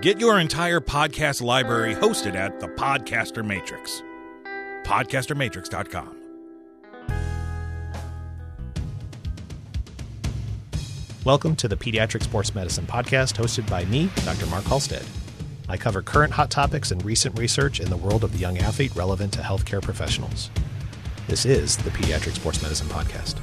Get your entire podcast library hosted at the Podcaster Matrix. PodcasterMatrix.com. Welcome to the Pediatric Sports Medicine Podcast, hosted by me, Dr. Mark Halstead. I cover current hot topics and recent research in the world of the young athlete relevant to healthcare professionals. This is the Pediatric Sports Medicine Podcast.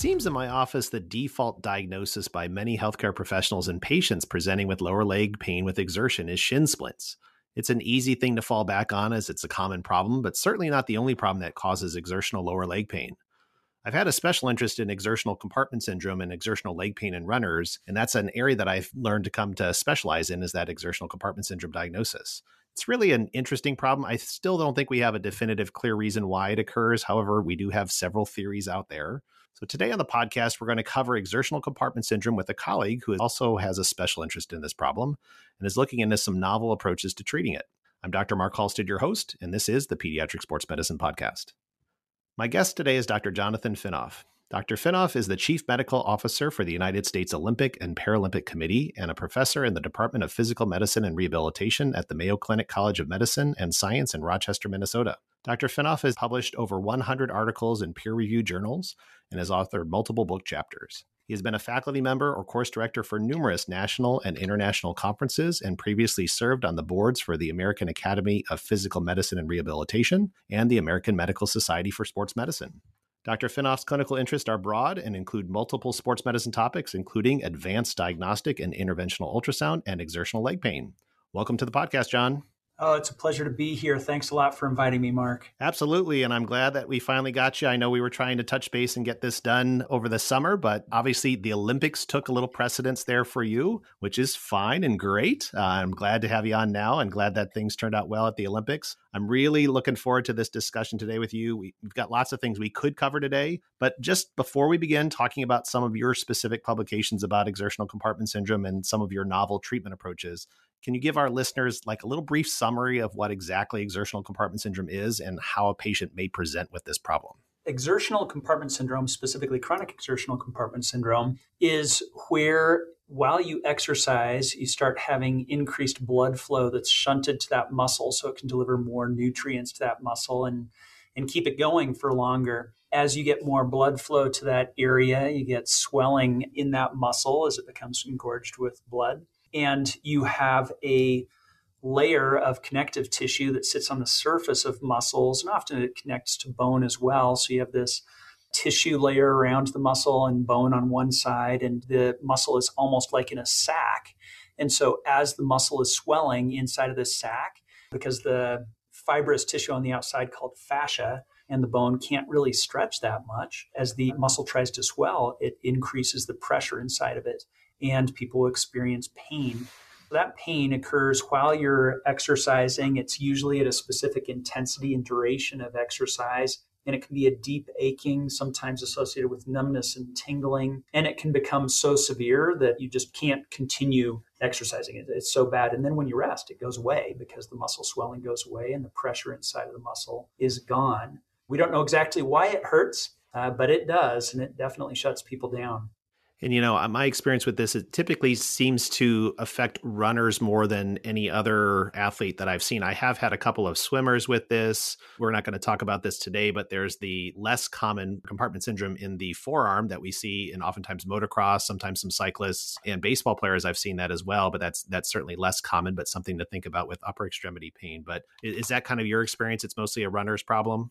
Seems in my office the default diagnosis by many healthcare professionals and patients presenting with lower leg pain with exertion is shin splints. It's an easy thing to fall back on as it's a common problem, but certainly not the only problem that causes exertional lower leg pain. I've had a special interest in exertional compartment syndrome and exertional leg pain in runners, and that's an area that I've learned to come to specialize in is that exertional compartment syndrome diagnosis. It's really an interesting problem. I still don't think we have a definitive clear reason why it occurs. However, we do have several theories out there. So today on the podcast, we're going to cover exertional compartment syndrome with a colleague who also has a special interest in this problem and is looking into some novel approaches to treating it. I'm Dr. Mark Halstead, your host, and this is the Pediatric Sports Medicine Podcast. My guest today is Dr. Jonathan Finoff. Dr. Finoff is the Chief Medical Officer for the United States Olympic and Paralympic Committee and a professor in the Department of Physical Medicine and Rehabilitation at the Mayo Clinic College of Medicine and Science in Rochester, Minnesota. Dr. Finoff has published over 100 articles in peer reviewed journals and has authored multiple book chapters. He has been a faculty member or course director for numerous national and international conferences and previously served on the boards for the American Academy of Physical Medicine and Rehabilitation and the American Medical Society for Sports Medicine. Dr. Finoff's clinical interests are broad and include multiple sports medicine topics, including advanced diagnostic and interventional ultrasound and exertional leg pain. Welcome to the podcast, John. Oh, it's a pleasure to be here. Thanks a lot for inviting me, Mark. Absolutely. And I'm glad that we finally got you. I know we were trying to touch base and get this done over the summer, but obviously the Olympics took a little precedence there for you, which is fine and great. Uh, I'm glad to have you on now and glad that things turned out well at the Olympics. I'm really looking forward to this discussion today with you. We, have got lots of things we could cover today, but just before we begin talking about some of your specific publications about exertional compartment syndrome and some of your novel treatment approaches, can you give our listeners like a little brief summary of what exactly exertional compartment syndrome is and how a patient may present with this problem? Exertional compartment syndrome, specifically chronic exertional compartment syndrome, is where while you exercise, you start having increased blood flow that's shunted to that muscle so it can deliver more nutrients to that muscle and, and keep it going for longer. As you get more blood flow to that area, you get swelling in that muscle as it becomes engorged with blood and you have a layer of connective tissue that sits on the surface of muscles, and often it connects to bone as well. So you have this tissue layer around the muscle and bone on one side, and the muscle is almost like in a sac. And so as the muscle is swelling inside of this sac, because the fibrous tissue on the outside called fascia and the bone can't really stretch that much, as the muscle tries to swell, it increases the pressure inside of it and people experience pain. That pain occurs while you're exercising. It's usually at a specific intensity and duration of exercise. And it can be a deep aching, sometimes associated with numbness and tingling. And it can become so severe that you just can't continue exercising. It's so bad. And then when you rest, it goes away because the muscle swelling goes away and the pressure inside of the muscle is gone. We don't know exactly why it hurts, uh, but it does. And it definitely shuts people down. And you know, uh, my experience with this, it typically seems to affect runners more than any other athlete that I've seen. I have had a couple of swimmers with this. We're not going to talk about this today, but there's the less common compartment syndrome in the forearm that we see in oftentimes motocross, sometimes some cyclists and baseball players. I've seen that as well, but that's that's certainly less common, but something to think about with upper extremity pain. But is that kind of your experience? It's mostly a runner's problem.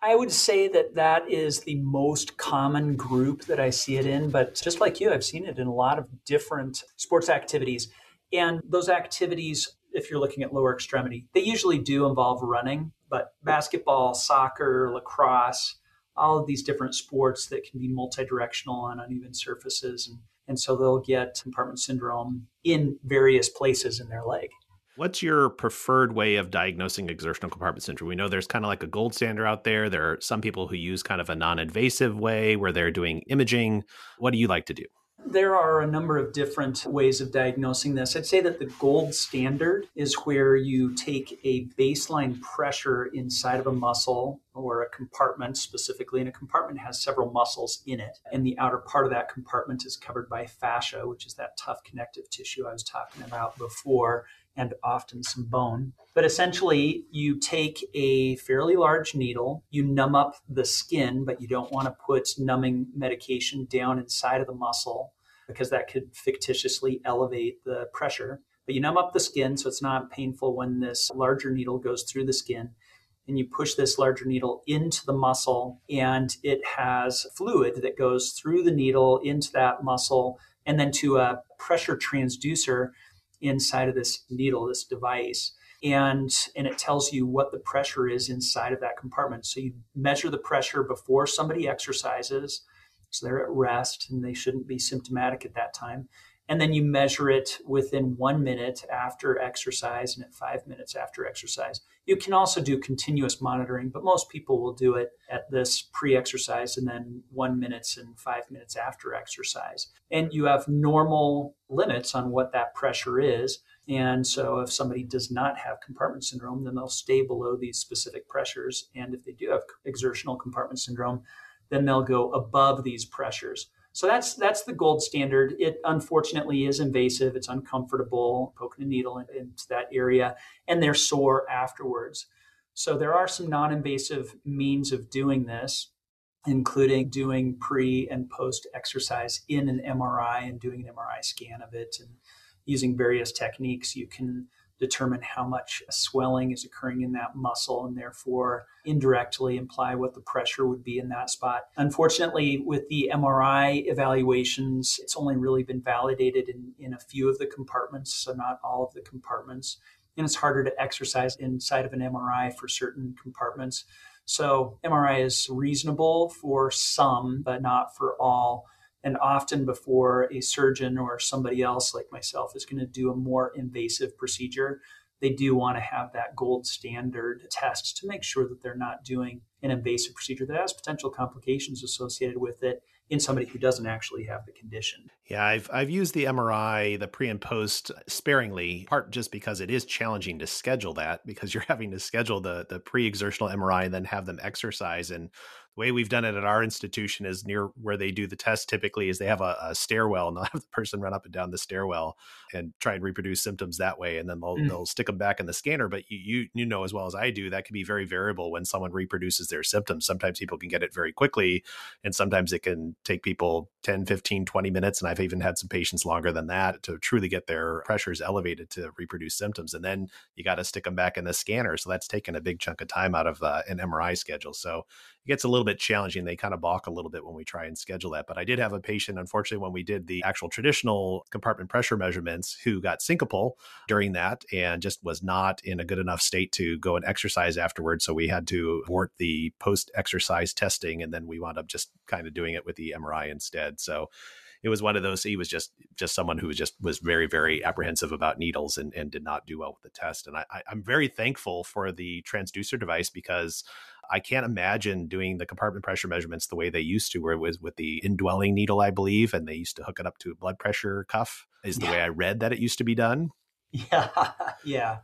I would say that that is the most common group that I see it in. But just like you, I've seen it in a lot of different sports activities. And those activities, if you're looking at lower extremity, they usually do involve running, but basketball, soccer, lacrosse, all of these different sports that can be multi-directional on uneven surfaces. And, and so they'll get compartment syndrome in various places in their leg. What's your preferred way of diagnosing exertional compartment syndrome? We know there's kind of like a gold standard out there. There are some people who use kind of a non invasive way where they're doing imaging. What do you like to do? There are a number of different ways of diagnosing this. I'd say that the gold standard is where you take a baseline pressure inside of a muscle or a compartment specifically, and a compartment has several muscles in it. And the outer part of that compartment is covered by fascia, which is that tough connective tissue I was talking about before, and often some bone. But essentially, you take a fairly large needle, you numb up the skin, but you don't want to put numbing medication down inside of the muscle because that could fictitiously elevate the pressure. But you numb up the skin so it's not painful when this larger needle goes through the skin. And you push this larger needle into the muscle, and it has fluid that goes through the needle into that muscle and then to a pressure transducer inside of this needle, this device. And, and it tells you what the pressure is inside of that compartment. So you measure the pressure before somebody exercises. So they're at rest and they shouldn't be symptomatic at that time and then you measure it within one minute after exercise and at five minutes after exercise. You can also do continuous monitoring, but most people will do it at this pre exercise and then one minutes and five minutes after exercise. And you have normal limits on what that pressure is. And so if somebody does not have compartment syndrome, then they'll stay below these specific pressures. And if they do have exertional compartment syndrome, then they'll go above these pressures. So that's that's the gold standard. It unfortunately is invasive. It's uncomfortable poking a needle into that area, and they're sore afterwards. So there are some non-invasive means of doing this, including doing pre and post exercise in an MRI and doing an MRI scan of it, and using various techniques. You can determine how much swelling is occurring in that muscle and therefore indirectly imply what the pressure would be in that spot. Unfortunately, with the MRI evaluations, it's only really been validated in, in a few of the compartments, so not all of the compartments. And it's harder to exercise inside of an MRI for certain compartments. So, MRI is reasonable for some, but not for all. And often before a surgeon or somebody else like myself is going to do a more invasive procedure, they do want to have that gold standard test to make sure that they're not doing an invasive procedure that has potential complications associated with it in somebody who doesn't actually have the condition. Yeah, I've I've used the MRI, the pre and post sparingly, part just because it is challenging to schedule that because you're having to schedule the the pre-exertional MRI and then have them exercise and way we've done it at our institution is near where they do the test typically is they have a, a, stairwell and they'll have the person run up and down the stairwell and try and reproduce symptoms that way. And then they'll, mm. they'll stick them back in the scanner. But you, you, you know as well as i do that can be very variable when someone reproduces their symptoms. Sometimes people can get it very quickly and sometimes it can take people 10 15 20 minutes. And i've even had some patients longer than that to truly get their pressures elevated to reproduce symptoms. And then you got to stick them back in the scanner. So that's taken a big chunk of time out of uh, an mri schedule. So it gets a little bit challenging. They kind of balk a little bit when we try and schedule that. But I did have a patient, unfortunately, when we did the actual traditional compartment pressure measurements, who got syncopal during that and just was not in a good enough state to go and exercise afterwards. So we had to abort the post exercise testing. And then we wound up just kind of doing it with the MRI instead. So it was one of those he was just just someone who was just was very very apprehensive about needles and, and did not do well with the test and I, i'm very thankful for the transducer device because I can't imagine doing the compartment pressure measurements the way they used to, where it was with the indwelling needle, I believe, and they used to hook it up to a blood pressure cuff, is the yeah. way I read that it used to be done. Yeah, yeah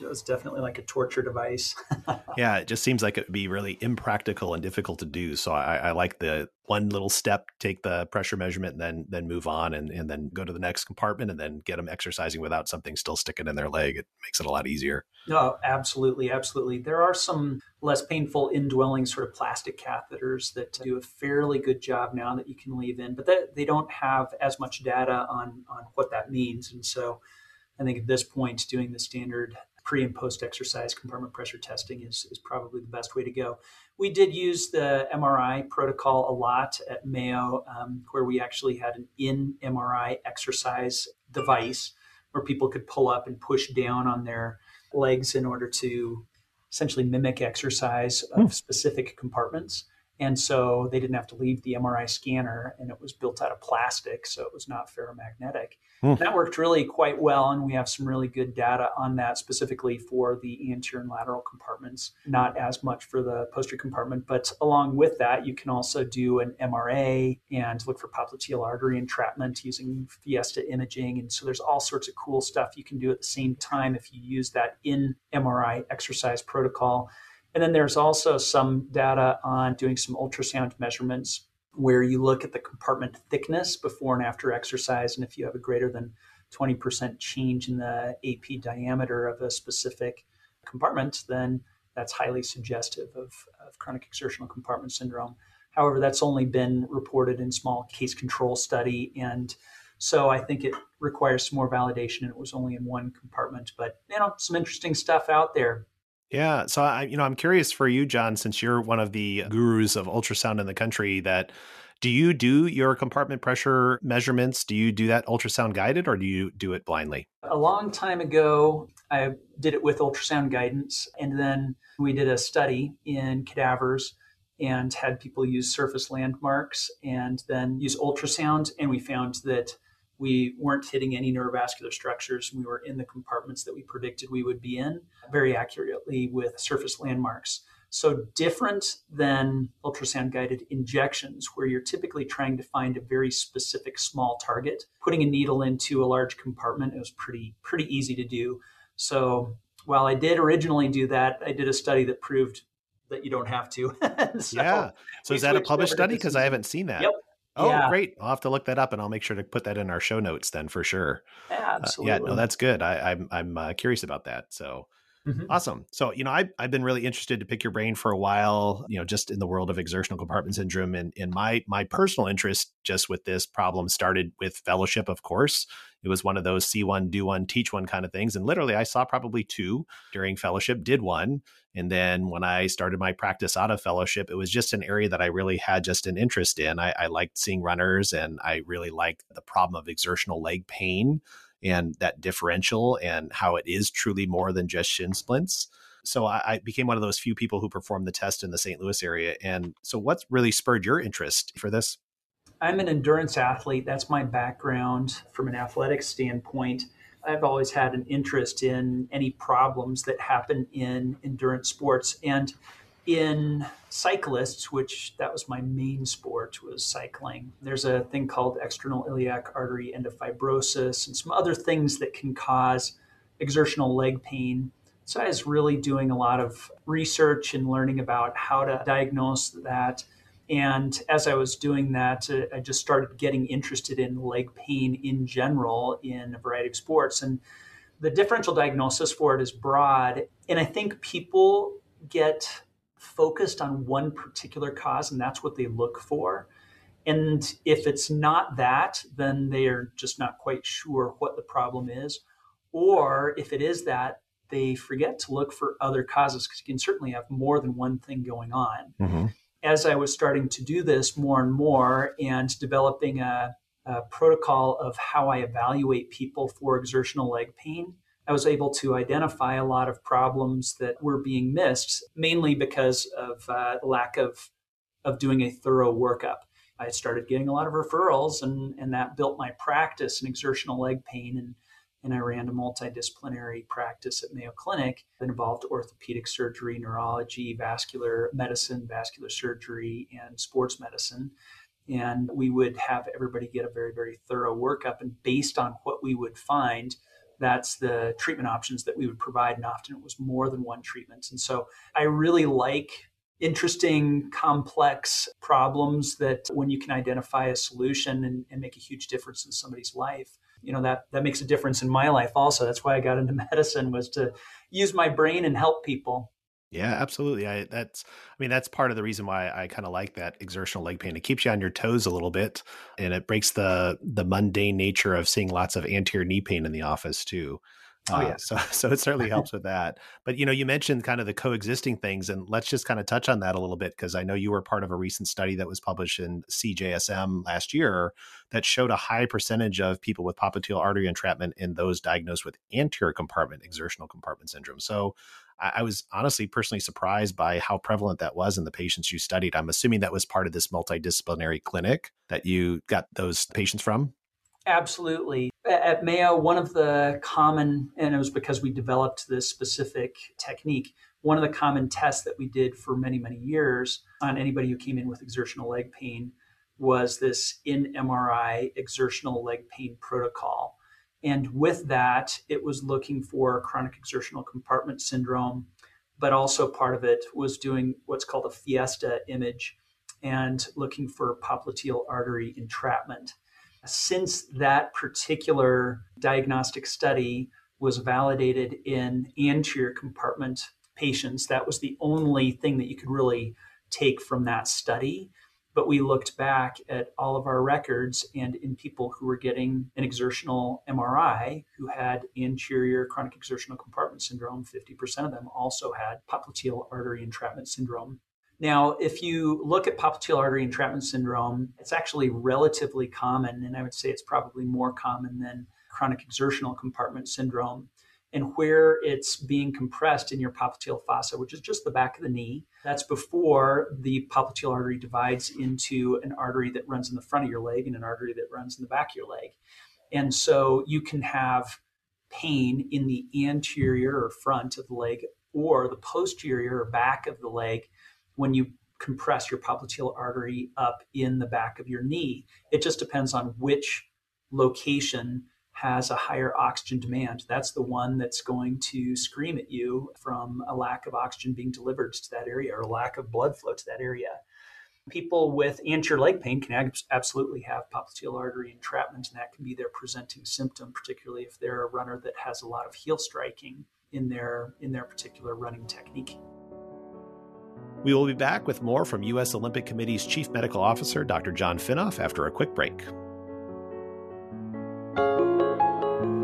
it was definitely like a torture device. yeah, it just seems like it would be really impractical and difficult to do. So I, I, like the one little step, take the pressure measurement, and then then move on, and and then go to the next compartment, and then get them exercising without something still sticking in their leg. It makes it a lot easier. No, absolutely, absolutely. There are some less painful indwelling sort of plastic catheters that do a fairly good job now that you can leave in, but that, they don't have as much data on on what that means, and so. I think at this point, doing the standard pre and post exercise compartment pressure testing is, is probably the best way to go. We did use the MRI protocol a lot at Mayo, um, where we actually had an in MRI exercise device where people could pull up and push down on their legs in order to essentially mimic exercise of mm. specific compartments. And so they didn't have to leave the MRI scanner, and it was built out of plastic, so it was not ferromagnetic. Mm. That worked really quite well, and we have some really good data on that specifically for the anterior and lateral compartments, not as much for the posterior compartment. But along with that, you can also do an MRA and look for popliteal artery entrapment using Fiesta imaging. And so there's all sorts of cool stuff you can do at the same time if you use that in MRI exercise protocol And then there's also some data on doing some ultrasound measurements where you look at the compartment thickness before and after exercise. And if you have a greater than 20% change in the AP diameter of a specific compartment, then that's highly suggestive of, of chronic exertional compartment syndrome. However, that's only been reported in small case control study. And so I think it requires some more validation. And it was only in one compartment, but you know, some interesting stuff out there. Yeah. So I, you know, I'm curious for you, John, since you're one of the gurus of ultrasound in the country that do you do your compartment pressure measurements? Do you do that ultrasound guided or do you do it blindly? A long time ago, I did it with ultrasound guidance. And then we did a study in cadavers and had people use surface landmarks and then use ultrasound. And we found that we weren't hitting any neurovascular structures. We were in the compartments that we predicted we would be in very accurately with surface landmarks. So, different than ultrasound guided injections, where you're typically trying to find a very specific small target. Putting a needle into a large compartment it was pretty, pretty easy to do. So, while I did originally do that, I did a study that proved that you don't have to. so yeah. So, is that a published study? Because I haven't seen that. Yep. Oh, yeah. great! I'll have to look that up, and I'll make sure to put that in our show notes then for sure. Yeah, absolutely. Uh, yeah, no, that's good. I, am I'm, I'm uh, curious about that. So mm-hmm. awesome. So you know, I I've been really interested to pick your brain for a while. You know, just in the world of exertional compartment syndrome, and in my my personal interest just with this problem started with fellowship, of course. It was one of those see one, do one, teach one kind of things. And literally, I saw probably two during fellowship, did one. And then when I started my practice out of fellowship, it was just an area that I really had just an interest in. I, I liked seeing runners and I really liked the problem of exertional leg pain and that differential and how it is truly more than just shin splints. So I, I, became one of those few people who performed the test in the St. Louis area. And so, what's really spurred your interest for this? I'm an endurance athlete. That's my background from an athletic standpoint. I've always had an interest in any problems that happen in endurance sports and in cyclists, which that was my main sport was cycling. There's a thing called external iliac artery endofibrosis and some other things that can cause exertional leg pain. So I was really doing a lot of research and learning about how to diagnose that and as I was doing that, uh, I just started getting interested in leg pain in general in a variety of sports. And the differential diagnosis for it is broad. And I think people get focused on one particular cause, and that's what they look for. And if it's not that, then they are just not quite sure what the problem is. Or if it is that, they forget to look for other causes because you can certainly have more than one thing going on. Mm-hmm as I was starting to do this more and more and developing a, a, protocol of how I evaluate people for exertional leg pain, I was able to identify a lot of problems that were being missed, mainly because of uh, lack of, of doing a thorough workup. I started getting a lot of referrals, and, and that built my practice in exertional leg pain. And and I ran a multidisciplinary practice at Mayo Clinic that involved orthopedic surgery, neurology, vascular medicine, vascular surgery, and sports medicine. And we would have everybody get a very, very thorough workup. And based on what we would find, that's the treatment options that we would provide. And often it was more than one treatment. And so I really like interesting, complex problems that when you can identify a solution and, and make a huge difference in somebody's life, you know that that makes a difference in my life also that's why i got into medicine was to use my brain and help people yeah absolutely i that's i mean that's part of the reason why i kind of like that exertional leg pain it keeps you on your toes a little bit and it breaks the the mundane nature of seeing lots of anterior knee pain in the office too Oh yeah. Uh, so so it certainly helps with that. But you know, you mentioned kind of the coexisting things, and let's just kind of touch on that a little bit because I know you were part of a recent study that was published in CJSM last year that showed a high percentage of people with popliteal artery entrapment in those diagnosed with anterior compartment exertional compartment syndrome. So I, I was honestly personally surprised by how prevalent that was in the patients you studied. I'm assuming that was part of this multidisciplinary clinic that you got those patients from. Absolutely. At Mayo, one of the common, and it was because we developed this specific technique, one of the common tests that we did for many, many years on anybody who came in with exertional leg pain was this in MRI exertional leg pain protocol. And with that, it was looking for chronic exertional compartment syndrome but also part of it was doing what's called a fiesta image and looking for popliteal artery entrapment. Since that particular diagnostic study was validated in anterior compartment patients, that was the only thing that you could really take from that study. But we looked back at all of our records and in people who were getting an exertional MRI who had anterior chronic exertional compartment syndrome, 50% of them also had popliteal artery entrapment syndrome. Now, if you look at popliteal artery entrapment syndrome, it's actually relatively common, and I would say it's probably more common than chronic exertional compartment syndrome and where it's being compressed in your popliteal fossa, which is just the back of the knee. That's before the popliteal artery divides into an artery that runs in the front of your leg and an artery that runs in the back of your leg. And so you can have pain in the anterior or front of the leg or the posterior or back of the leg when you compress your popliteal artery up in the back of your knee. It just depends on which location has a higher oxygen demand. That's the one that's going to scream at you from a lack of oxygen being delivered to that area or a lack of blood flow to that area. People with anterior leg pain can absolutely have popliteal artery entrapment, and that can be their presenting symptom, particularly if they're a runner that has a lot of heel striking in their in their particular running technique. We will be back with more from U.S. Olympic Committee's Chief Medical Officer, Dr. John Finoff, after a quick break.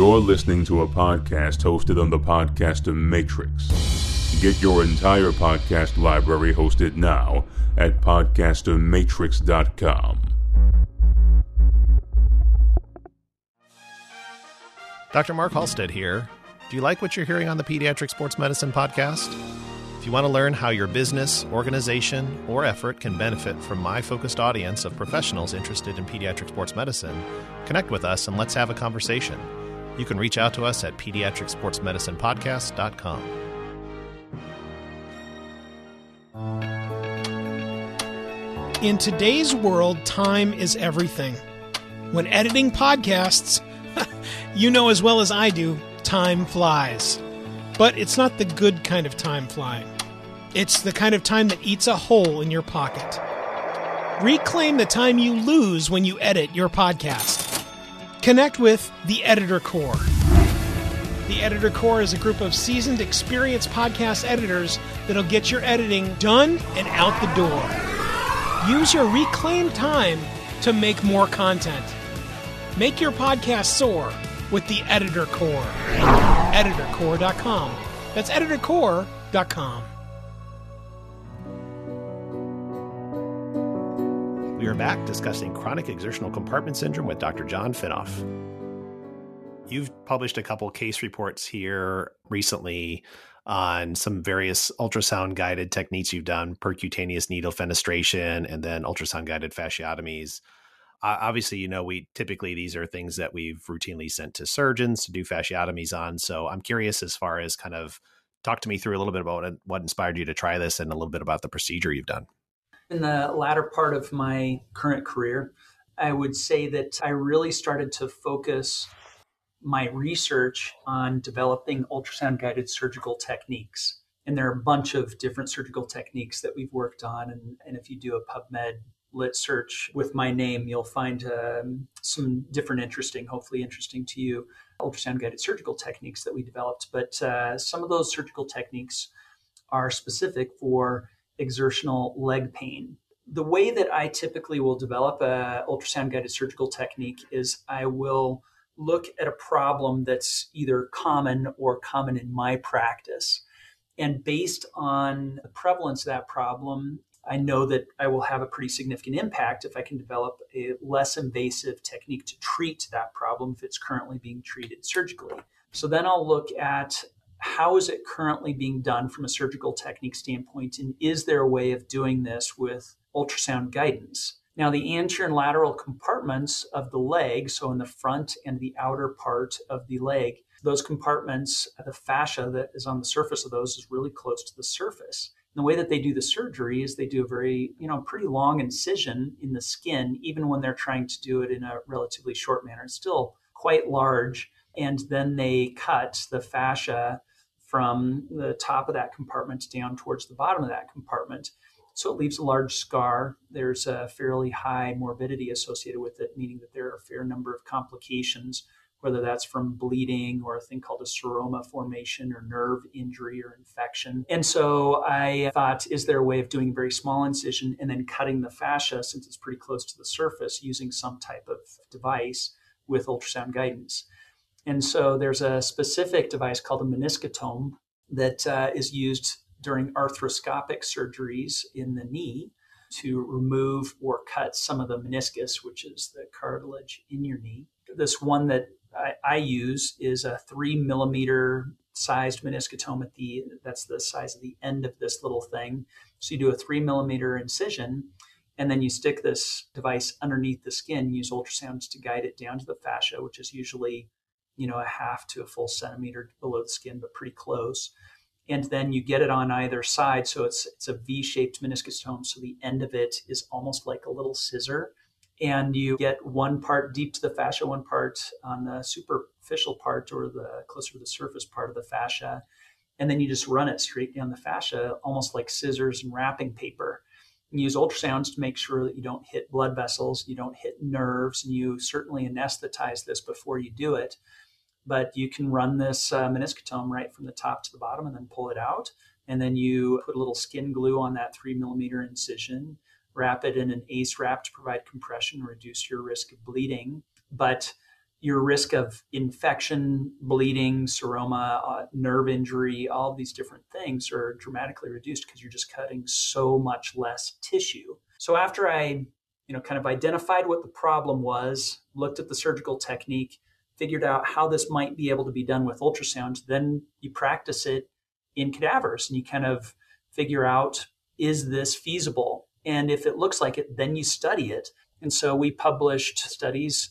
You're listening to a podcast hosted on the Podcaster Matrix. Get your entire podcast library hosted now at podcastermatrix.com. Dr. Mark Halstead here. Do you like what you're hearing on the Pediatric Sports Medicine podcast? If you want to learn how your business, organization, or effort can benefit from my focused audience of professionals interested in pediatric sports medicine, connect with us and let's have a conversation. You can reach out to us at pediatricsportsmedicinepodcast.com. In today's world, time is everything. When editing podcasts, you know as well as I do, time flies. But it's not the good kind of time flying. It's the kind of time that eats a hole in your pocket. Reclaim the time you lose when you edit your podcast. Connect with the Editor Core. The Editor Core is a group of seasoned, experienced podcast editors that'll get your editing done and out the door. Use your reclaimed time to make more content. Make your podcast soar with the Editor Core. EditorCore.com. That's EditorCore.com. We are back discussing chronic exertional compartment syndrome with Dr. John Finoff. You've published a couple case reports here recently on some various ultrasound guided techniques you've done, percutaneous needle fenestration, and then ultrasound guided fasciotomies. Uh, obviously, you know, we typically these are things that we've routinely sent to surgeons to do fasciotomies on. So I'm curious as far as kind of talk to me through a little bit about what inspired you to try this and a little bit about the procedure you've done in the latter part of my current career, I would say that I really started to focus my research on developing ultrasound guided surgical techniques. And there are a bunch of different surgical techniques that we've worked on. And, and if you do a PubMed lit search with my name, you'll find um, some different interesting, hopefully interesting to you, ultrasound guided surgical techniques that we developed. But uh, some of those surgical techniques are specific for exertional leg pain. The way that I typically will develop a ultrasound guided surgical technique is I will look at a problem that's either common or common in my practice. And based on the prevalence of that problem I know that I will have a pretty significant impact if I can develop a less invasive technique to treat that problem if it's currently being treated surgically. So then I'll look at how is it currently being done from a surgical technique standpoint, and is there a way of doing this with ultrasound guidance? Now, the anterior and lateral compartments of the leg, so in the front and the outer part of the leg, those compartments, the fascia that is on the surface of those is really close to the surface. And the way that they do the surgery is they do a very, you know, pretty long incision in the skin, even when they're trying to do it in a relatively short manner. It's still quite large. And then they cut the fascia from the top of that compartment down towards the bottom of that compartment. So it leaves a large scar. There's a fairly high morbidity associated with it, meaning that there are a fair number of complications, whether that's from bleeding or a thing called a seroma formation or nerve injury or infection. And so I thought, is there a way of doing a very small incision and then cutting the fascia since it's pretty close to the surface using some type of device with ultrasound guidance? And so there's a specific device called a meniscotome that uh, is used during arthroscopic surgeries in the knee to remove or cut some of the meniscus, which is the cartilage in your knee. This one that I, I use is a three millimeter sized meniscotome at the that's the size of the end of this little thing. So you do a three millimeter incision and then you stick this device underneath the skin, use ultrasounds to guide it down to the fascia, which is usually you know, a half to a full centimeter below the skin, but pretty close. And then you get it on either side. So it's, it's a V shaped meniscotome. So the end of it is almost like a little scissor. And you get one part deep to the fascia, one part on the superficial part or the closer to the surface part of the fascia. And then you just run it straight down the fascia, almost like scissors and wrapping paper. Use ultrasounds to make sure that you don't hit blood vessels, you don't hit nerves, and you certainly anesthetize this before you do it but you can run this uh, meniscotome right from the top to the bottom and then pull it out. And then you put a little skin glue on that three millimeter incision, wrap it in an ACE wrap to provide compression, and reduce your risk of bleeding. But your risk of infection, bleeding, seroma, uh, nerve injury, all these different things are dramatically reduced because you're just cutting so much less tissue. So after I, you know, kind of identified what the problem was, looked at the surgical technique, figured out how this might be able to be done with ultrasound, then you practice it in cadavers and you kind of figure out is this feasible? And if it looks like it, then you study it. And so we published studies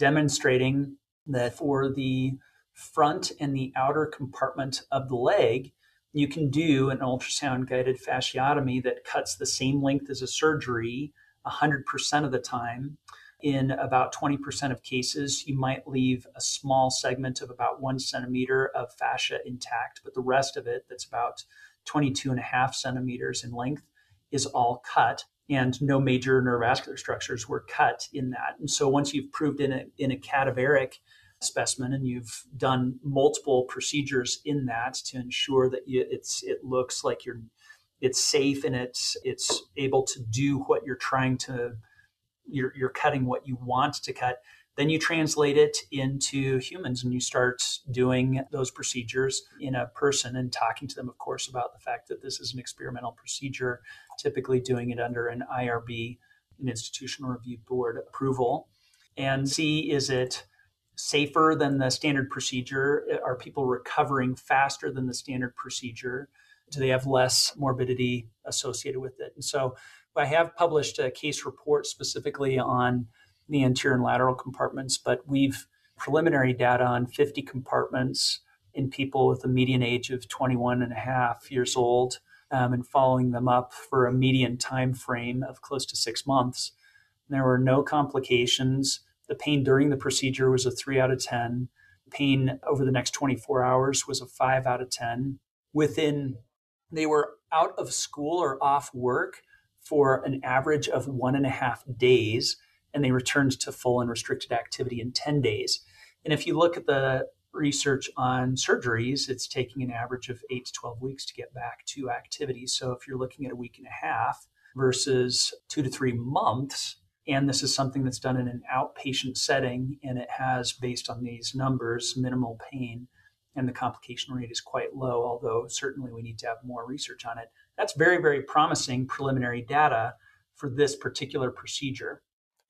demonstrating that for the front and the outer compartment of the leg, you can do an ultrasound guided fasciotomy that cuts the same length as a surgery 100% of the time in about 20% of cases, you might leave a small segment of about one centimeter of fascia intact, but the rest of it, that's about 22 and a half centimeters in length, is all cut. And no major neurovascular structures were cut in that. And so once you've proved in a, in a cadaveric specimen and you've done multiple procedures in that to ensure that you, it's it looks like you're it's safe and it's it's able to do what you're trying to you're, you're cutting what you want to cut then you translate it into humans and you start doing those procedures in a person and talking to them of course about the fact that this is an experimental procedure typically doing it under an irb an institutional review board approval and see is it safer than the standard procedure? Are people recovering faster than the standard procedure? Do they have less morbidity associated with it? And so I have published a case report specifically on the anterior and lateral compartments, but we've preliminary data on 50 compartments in people with a median age of 21 and a half years old um, and following them up for a median time frame of close to six months. There were no complications. The pain during the procedure was a three out of 10. Pain over the next 24 hours was a five out of 10. Within, they were out of school or off work for an average of one and a half days, and they returned to full and restricted activity in 10 days. And if you look at the research on surgeries, it's taking an average of eight to 12 weeks to get back to activity. So if you're looking at a week and a half versus two to three months, and this is something that's done in an outpatient setting, and it has, based on these numbers, minimal pain, and the complication rate is quite low, although certainly we need to have more research on it that's very, very promising preliminary data for this particular procedure.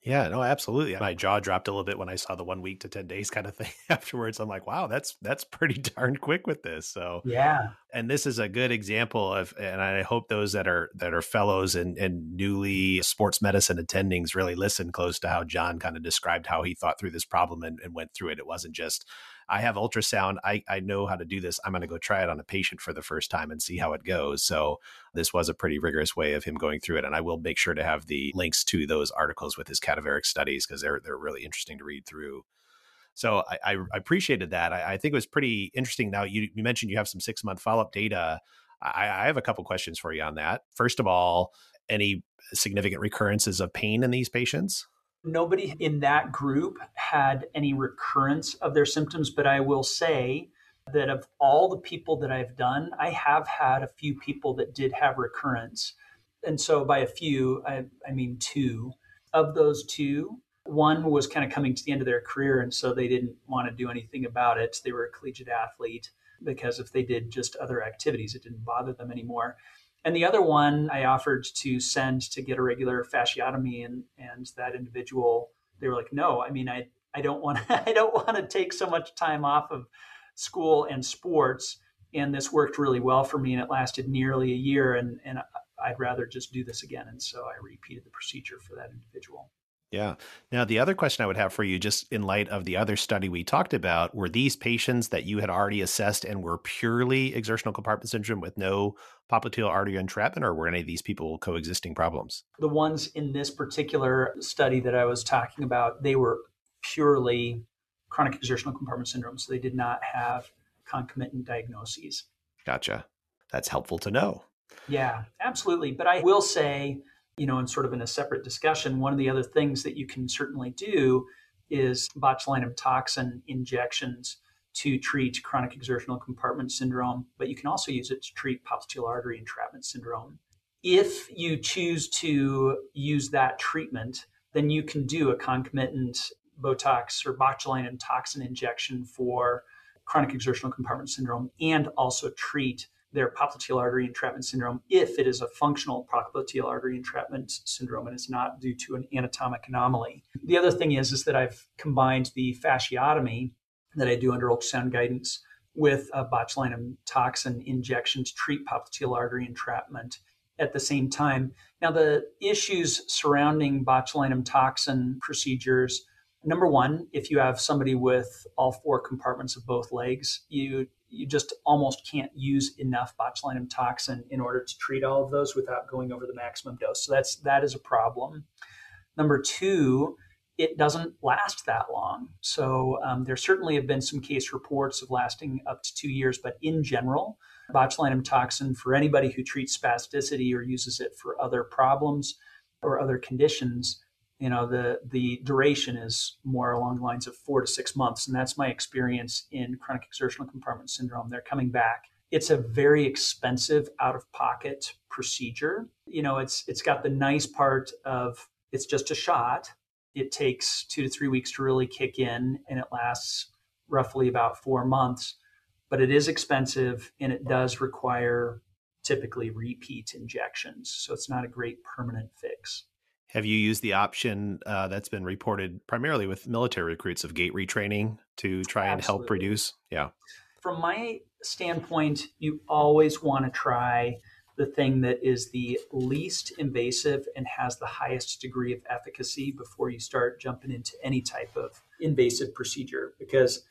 Yeah, no, absolutely. My jaw dropped a little bit when I saw the one week to 10 days kind of thing afterwards. I'm like, wow, that's that's pretty darn quick with this. So yeah. And this is a good example of and I hope those that are that are fellows and, and newly sports medicine attendings really listen close to how John kind of described how he thought through this problem and, and went through it. It wasn't just I have ultrasound. I, I know how to do this. I'm going to go try it on a patient for the first time and see how it goes. So this was a pretty rigorous way of him going through it. And I will make sure to have the links to those articles with his cadaveric studies because they're they're really interesting to read through. So I, I appreciated that. I, I, think it was pretty interesting. Now you, you mentioned you have some six month follow up data. I, I have a couple questions for you on that. First of all, any significant recurrences of pain in these patients? Nobody in that group had any recurrence of their symptoms, but I will say that of all the people that I've done, I have had a few people that did have recurrence. And so by a few, I, I mean two. Of those two, one was kind of coming to the end of their career, and so they didn't want to do anything about it. They were a collegiate athlete because if they did just other activities, it didn't bother them anymore. And the other one I offered to send to get a regular fasciotomy, and and that individual they were like, no, I mean, I I don't want I don't want to take so much time off of school and sports. And this worked really well for me, and it lasted nearly a year. And and I'd rather just do this again. And so I repeated the procedure for that individual. Yeah. Now, the other question I would have for you, just in light of the other study we talked about, were these patients that you had already assessed and were purely exertional compartment syndrome with no popliteal artery entrapment, or were any of these people coexisting problems? The ones in this particular study that I was talking about, they were purely chronic exertional compartment syndrome. So they did not have concomitant diagnoses. Gotcha. That's helpful to know. Yeah, absolutely. But I will say, you know, in sort of in a separate discussion, one of the other things that you can certainly do is botulinum toxin injections to treat chronic exertional compartment syndrome, but you can also use it to treat popliteal artery entrapment syndrome. If you choose to use that treatment, then you can do a concomitant Botox or botulinum toxin injection for chronic exertional compartment syndrome and also treat their popliteal artery entrapment syndrome if it is a functional popliteal artery entrapment syndrome and it's not due to an anatomic anomaly. The other thing is, is that I've combined the fasciotomy that I do under ultrasound guidance with a botulinum toxin injection to treat popliteal artery entrapment at the same time. Now, the issues surrounding botulinum toxin procedures number one, if you have somebody with all four compartments of both legs, you you just almost can't use enough botulinum toxin in order to treat all of those without going over the maximum dose. So that's that is a problem. Number two, it doesn't last that long. So um, there certainly have been some case reports of lasting up to two years, but in general, botulinum toxin for anybody who treats spasticity or uses it for other problems or other conditions you know the the duration is more along the lines of four to six months. And that's my experience in chronic exertional compartment syndrome. They're coming back. It's a very expensive out of pocket procedure. You know it's it's got the nice part of it's just a shot. It takes two to three weeks to really kick in and it lasts roughly about four months but it is expensive and it does require typically repeat injections. So it's not a great permanent fix have you used the option uh, that's been reported primarily with military recruits of gait retraining to try Absolutely. and help reduce? Yeah. From my standpoint, you always want to try the thing that is the least invasive and has the highest degree of efficacy before you start jumping into any type of invasive procedure because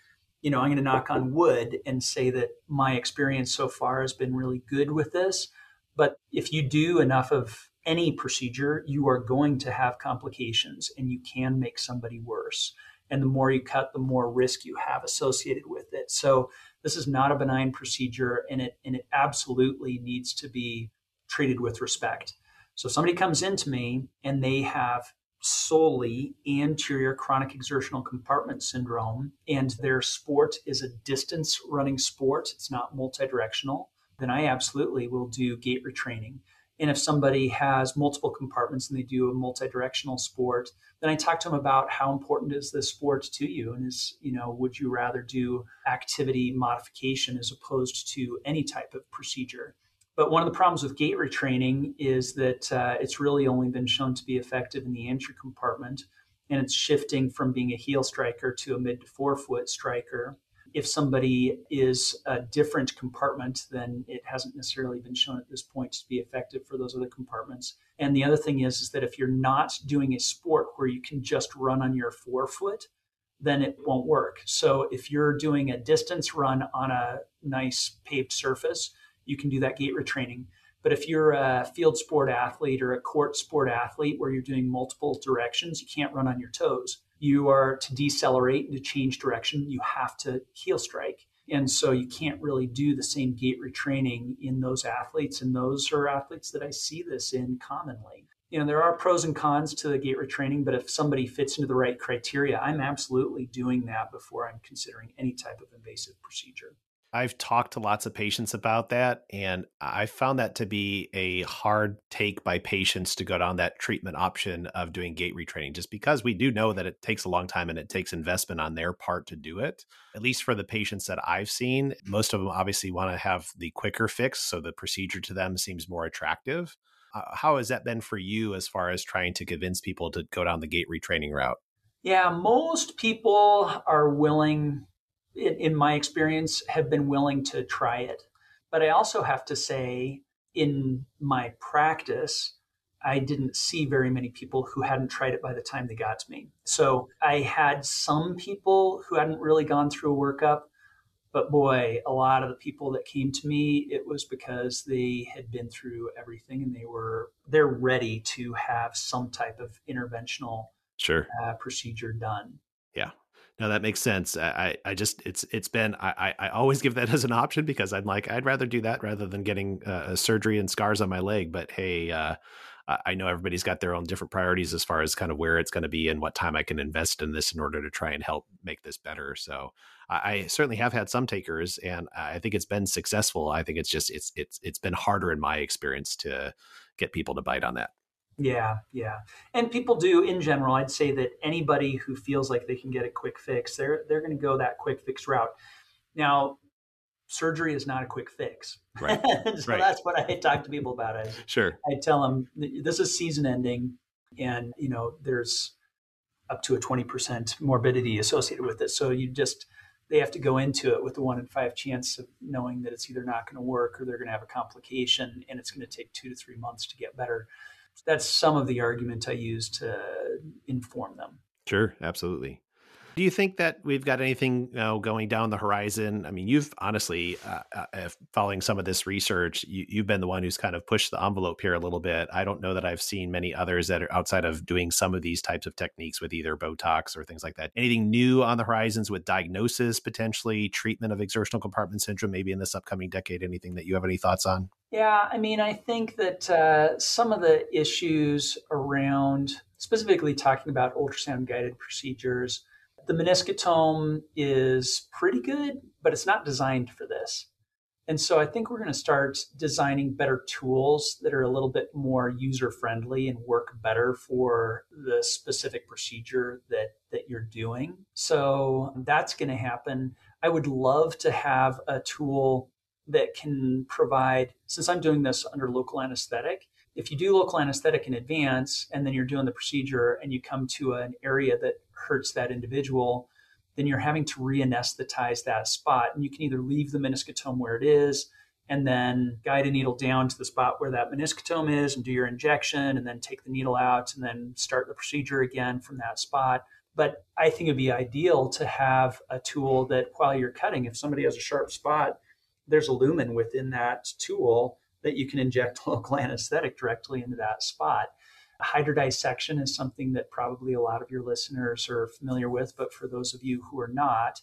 you know i'm going to knock on wood and say that my experience so far has been really good with this but if you do enough of any procedure, you are going to have complications and you can make somebody worse. And the more you cut, the more risk you have associated with it. So this is not a benign procedure and it and it absolutely needs to be treated with respect. So if somebody comes into me and they have solely anterior chronic exertional compartment syndrome and their sport is a distance running sport, it's not multidirectional, then I absolutely will do gait retraining. And if somebody has multiple compartments and they do a multi-directional sport, then I talk to them about how important is this sport to you, and is you know would you rather do activity modification as opposed to any type of procedure? But one of the problems with gait retraining is that uh, it's really only been shown to be effective in the anterior compartment, and it's shifting from being a heel striker to a mid to forefoot striker. If somebody is a different compartment, then it hasn't necessarily been shown at this point to be effective for those other compartments. And the other thing is, is that if you're not doing a sport where you can just run on your forefoot, then it won't work. So if you're doing a distance run on a nice paved surface, you can do that gait retraining. But if you're a field sport athlete or a court sport athlete where you're doing multiple directions, you can't run on your toes. You are to decelerate, and to change direction, you have to heel strike. And so you can't really do the same gait retraining in those athletes. And those are athletes that I see this in commonly. You know, there are pros and cons to the gait retraining, but if somebody fits into the right criteria, I'm absolutely doing that before I'm considering any type of invasive procedure. I've talked to lots of patients about that, and I found that to be a hard take by patients to go down that treatment option of doing gait retraining, just because we do know that it takes a long time and it takes investment on their part to do it. At least for the patients that I've seen, most of them obviously want to have the quicker fix, so the procedure to them seems more attractive. Uh, how has that been for you as far as trying to convince people to go down the gait retraining route? Yeah, most people are willing in, in my experience, have been willing to try it. But I also have to say, in my practice, I didn't see very many people who hadn't tried it by the time they got to me. So I had some people who hadn't really gone through a workup, but boy, a lot of the people that came to me, it was because they had been through everything and they were they're ready to have some type of interventional sure uh, procedure done. Yeah, no, that makes sense. I, I just it's it's been I, I always give that as an option because I'm like I'd rather do that rather than getting uh, surgery and scars on my leg. But hey, uh, I know everybody's got their own different priorities as far as kind of where it's going to be and what time I can invest in this in order to try and help make this better. So I, I certainly have had some takers, and I think it's been successful. I think it's just it's it's it's been harder in my experience to get people to bite on that. Yeah, yeah. And people do in general, I'd say that anybody who feels like they can get a quick fix, they're they're going to go that quick fix route. Now, surgery is not a quick fix. Right. so right. that's what I talk to people about. I, sure. I tell them this is season ending and you know there's up to a 20% morbidity associated with it. So you just they have to go into it with a one in five chance of knowing that it's either not going to work or they're going to have a complication and it's going to take two to three months to get better that's some of the argument I use to inform them. Sure, absolutely. Do you think that we've got anything you know, going down the horizon? I mean, you've honestly, uh, uh, following some of this research, you, have been the one who's kind of pushed the envelope here a little bit. I don't know that I've seen many others that are outside of doing some of these types of techniques with either Botox or things like that. Anything new on the horizons with diagnosis, potentially treatment of exertional compartment syndrome, maybe in this upcoming decade? Anything that you have any thoughts on? Yeah, I mean, I think that uh, some of the issues around specifically talking about ultrasound guided procedures the meniscotome is pretty good, but it's not designed for this. And so I think we're going to start designing better tools that are a little bit more user friendly and work better for the specific procedure that, that you're doing. So that's going to happen. I would love to have a tool that can provide, since I'm doing this under local anesthetic, if you do local anesthetic in advance and then you're doing the procedure and you come to an area that hurts that individual, then you're having to re-anesthetize that spot. And you can either leave the meniscotome where it is and then guide a needle down to the spot where that meniscotome is and do your injection and then take the needle out and then start the procedure again from that spot. But I think it'd be ideal to have a tool that while you're cutting, if somebody has a sharp spot, there's a lumen within that tool that you can inject local anesthetic directly into that spot. A hydrodissection is something that probably a lot of your listeners are familiar with, but for those of you who are not,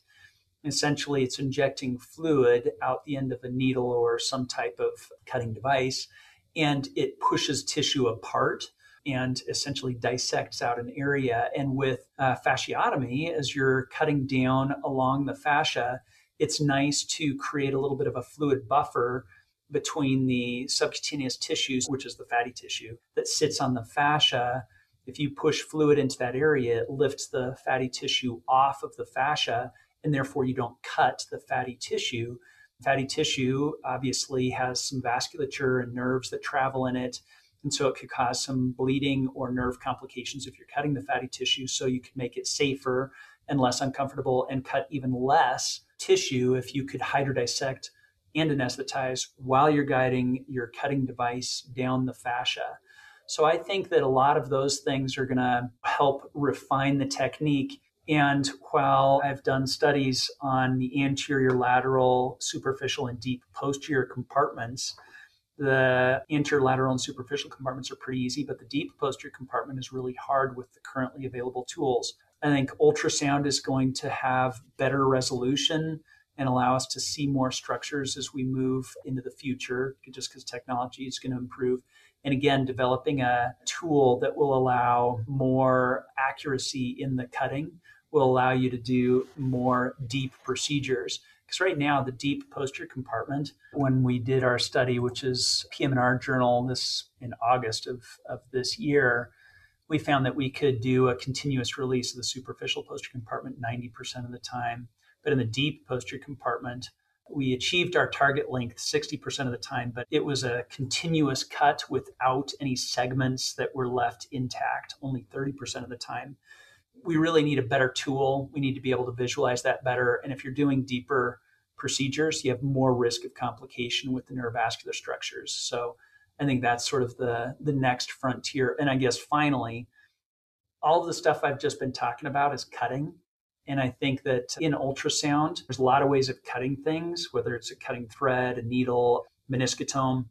essentially it's injecting fluid out the end of a needle or some type of cutting device, and it pushes tissue apart and essentially dissects out an area. And with uh, fasciotomy, as you're cutting down along the fascia, it's nice to create a little bit of a fluid buffer between the subcutaneous tissues, which is the fatty tissue that sits on the fascia. If you push fluid into that area, it lifts the fatty tissue off of the fascia, and therefore you don't cut the fatty tissue. Fatty tissue obviously has some vasculature and nerves that travel in it. And so it could cause some bleeding or nerve complications if you're cutting the fatty tissue. So you can make it safer and less uncomfortable and cut even less tissue if you could hydrodissect and anesthetize while you're guiding your cutting device down the fascia. So I think that a lot of those things are going to help refine the technique. And while I've done studies on the anterior, lateral, superficial, and deep posterior compartments, the anterolateral and superficial compartments are pretty easy, but the deep posterior compartment is really hard with the currently available tools. I think ultrasound is going to have better resolution and allow us to see more structures as we move into the future, just because technology is going to improve. And again, developing a tool that will allow more accuracy in the cutting will allow you to do more deep procedures. Because right now, the deep posterior compartment, when we did our study, which is PM&R journal this in August of, of this year, we found that we could do a continuous release of the superficial posterior compartment 90% of the time but in the deep posterior compartment, we achieved our target length 60% of the time, but it was a continuous cut without any segments that were left intact, only 30% of the time. We really need a better tool. We need to be able to visualize that better. And if you're doing deeper procedures, you have more risk of complication with the neurovascular structures. So I think that's sort of the, the next frontier. And I guess finally, all of the stuff I've just been talking about is cutting and I think that in ultrasound, there's a lot of ways of cutting things, whether it's a cutting thread, a needle, meniscotome,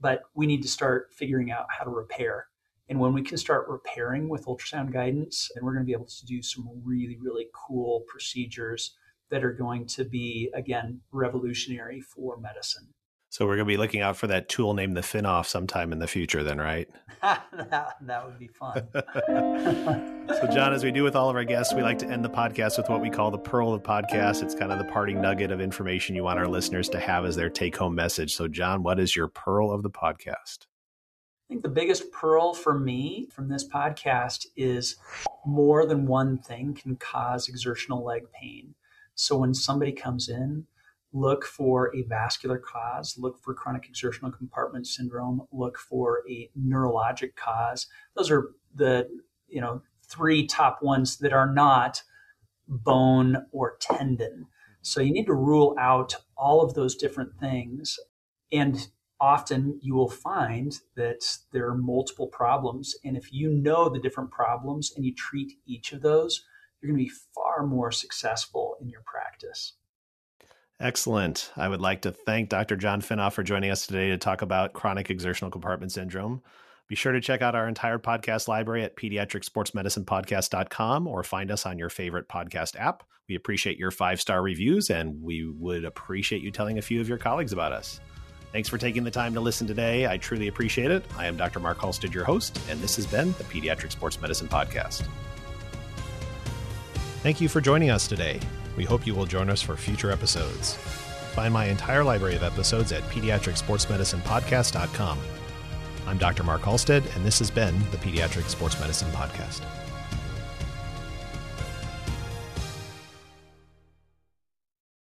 but we need to start figuring out how to repair. And when we can start repairing with ultrasound guidance, then we're going to be able to do some really, really cool procedures that are going to be, again, revolutionary for medicine. So we're going to be looking out for that tool named the Finnoff sometime in the future, then, right? that, that would be fun. so, John, as we do with all of our guests, we like to end the podcast with what we call the pearl of the podcast. It's kind of the parting nugget of information you want our listeners to have as their take home message. So, John, what is your pearl of the podcast? I think the biggest pearl for me from this podcast is more than one thing can cause exertional leg pain. So, when somebody comes in, look for a vascular cause, look for chronic exertional compartment syndrome, look for a neurologic cause. Those are the, you know, three top ones that are not bone or tendon. So you need to rule out all of those different things. And often you will find that there are multiple problems. And if you know the different problems and you treat each of those, you're going to be far more successful in your practice. Excellent. I would like to thank Dr. John Finnoff for joining us today to talk about chronic exertional compartment syndrome. Be sure to check out our entire podcast library at pediatricsportsmedicinepodcast.com or find us on your favorite podcast app. We appreciate your five star reviews and we would appreciate you telling a few of your colleagues about us. Thanks for taking the time to listen today. I truly appreciate it. I am Dr. Mark Halstead, your host, and this has been the Pediatric Sports Medicine Podcast. Thank you for joining us today. We hope you will join us for future episodes. Find my entire library of episodes at pediatricsportsmedicinepodcast.com. I'm Dr. Mark Halstead, and this has been the Pediatric Sports Medicine Podcast.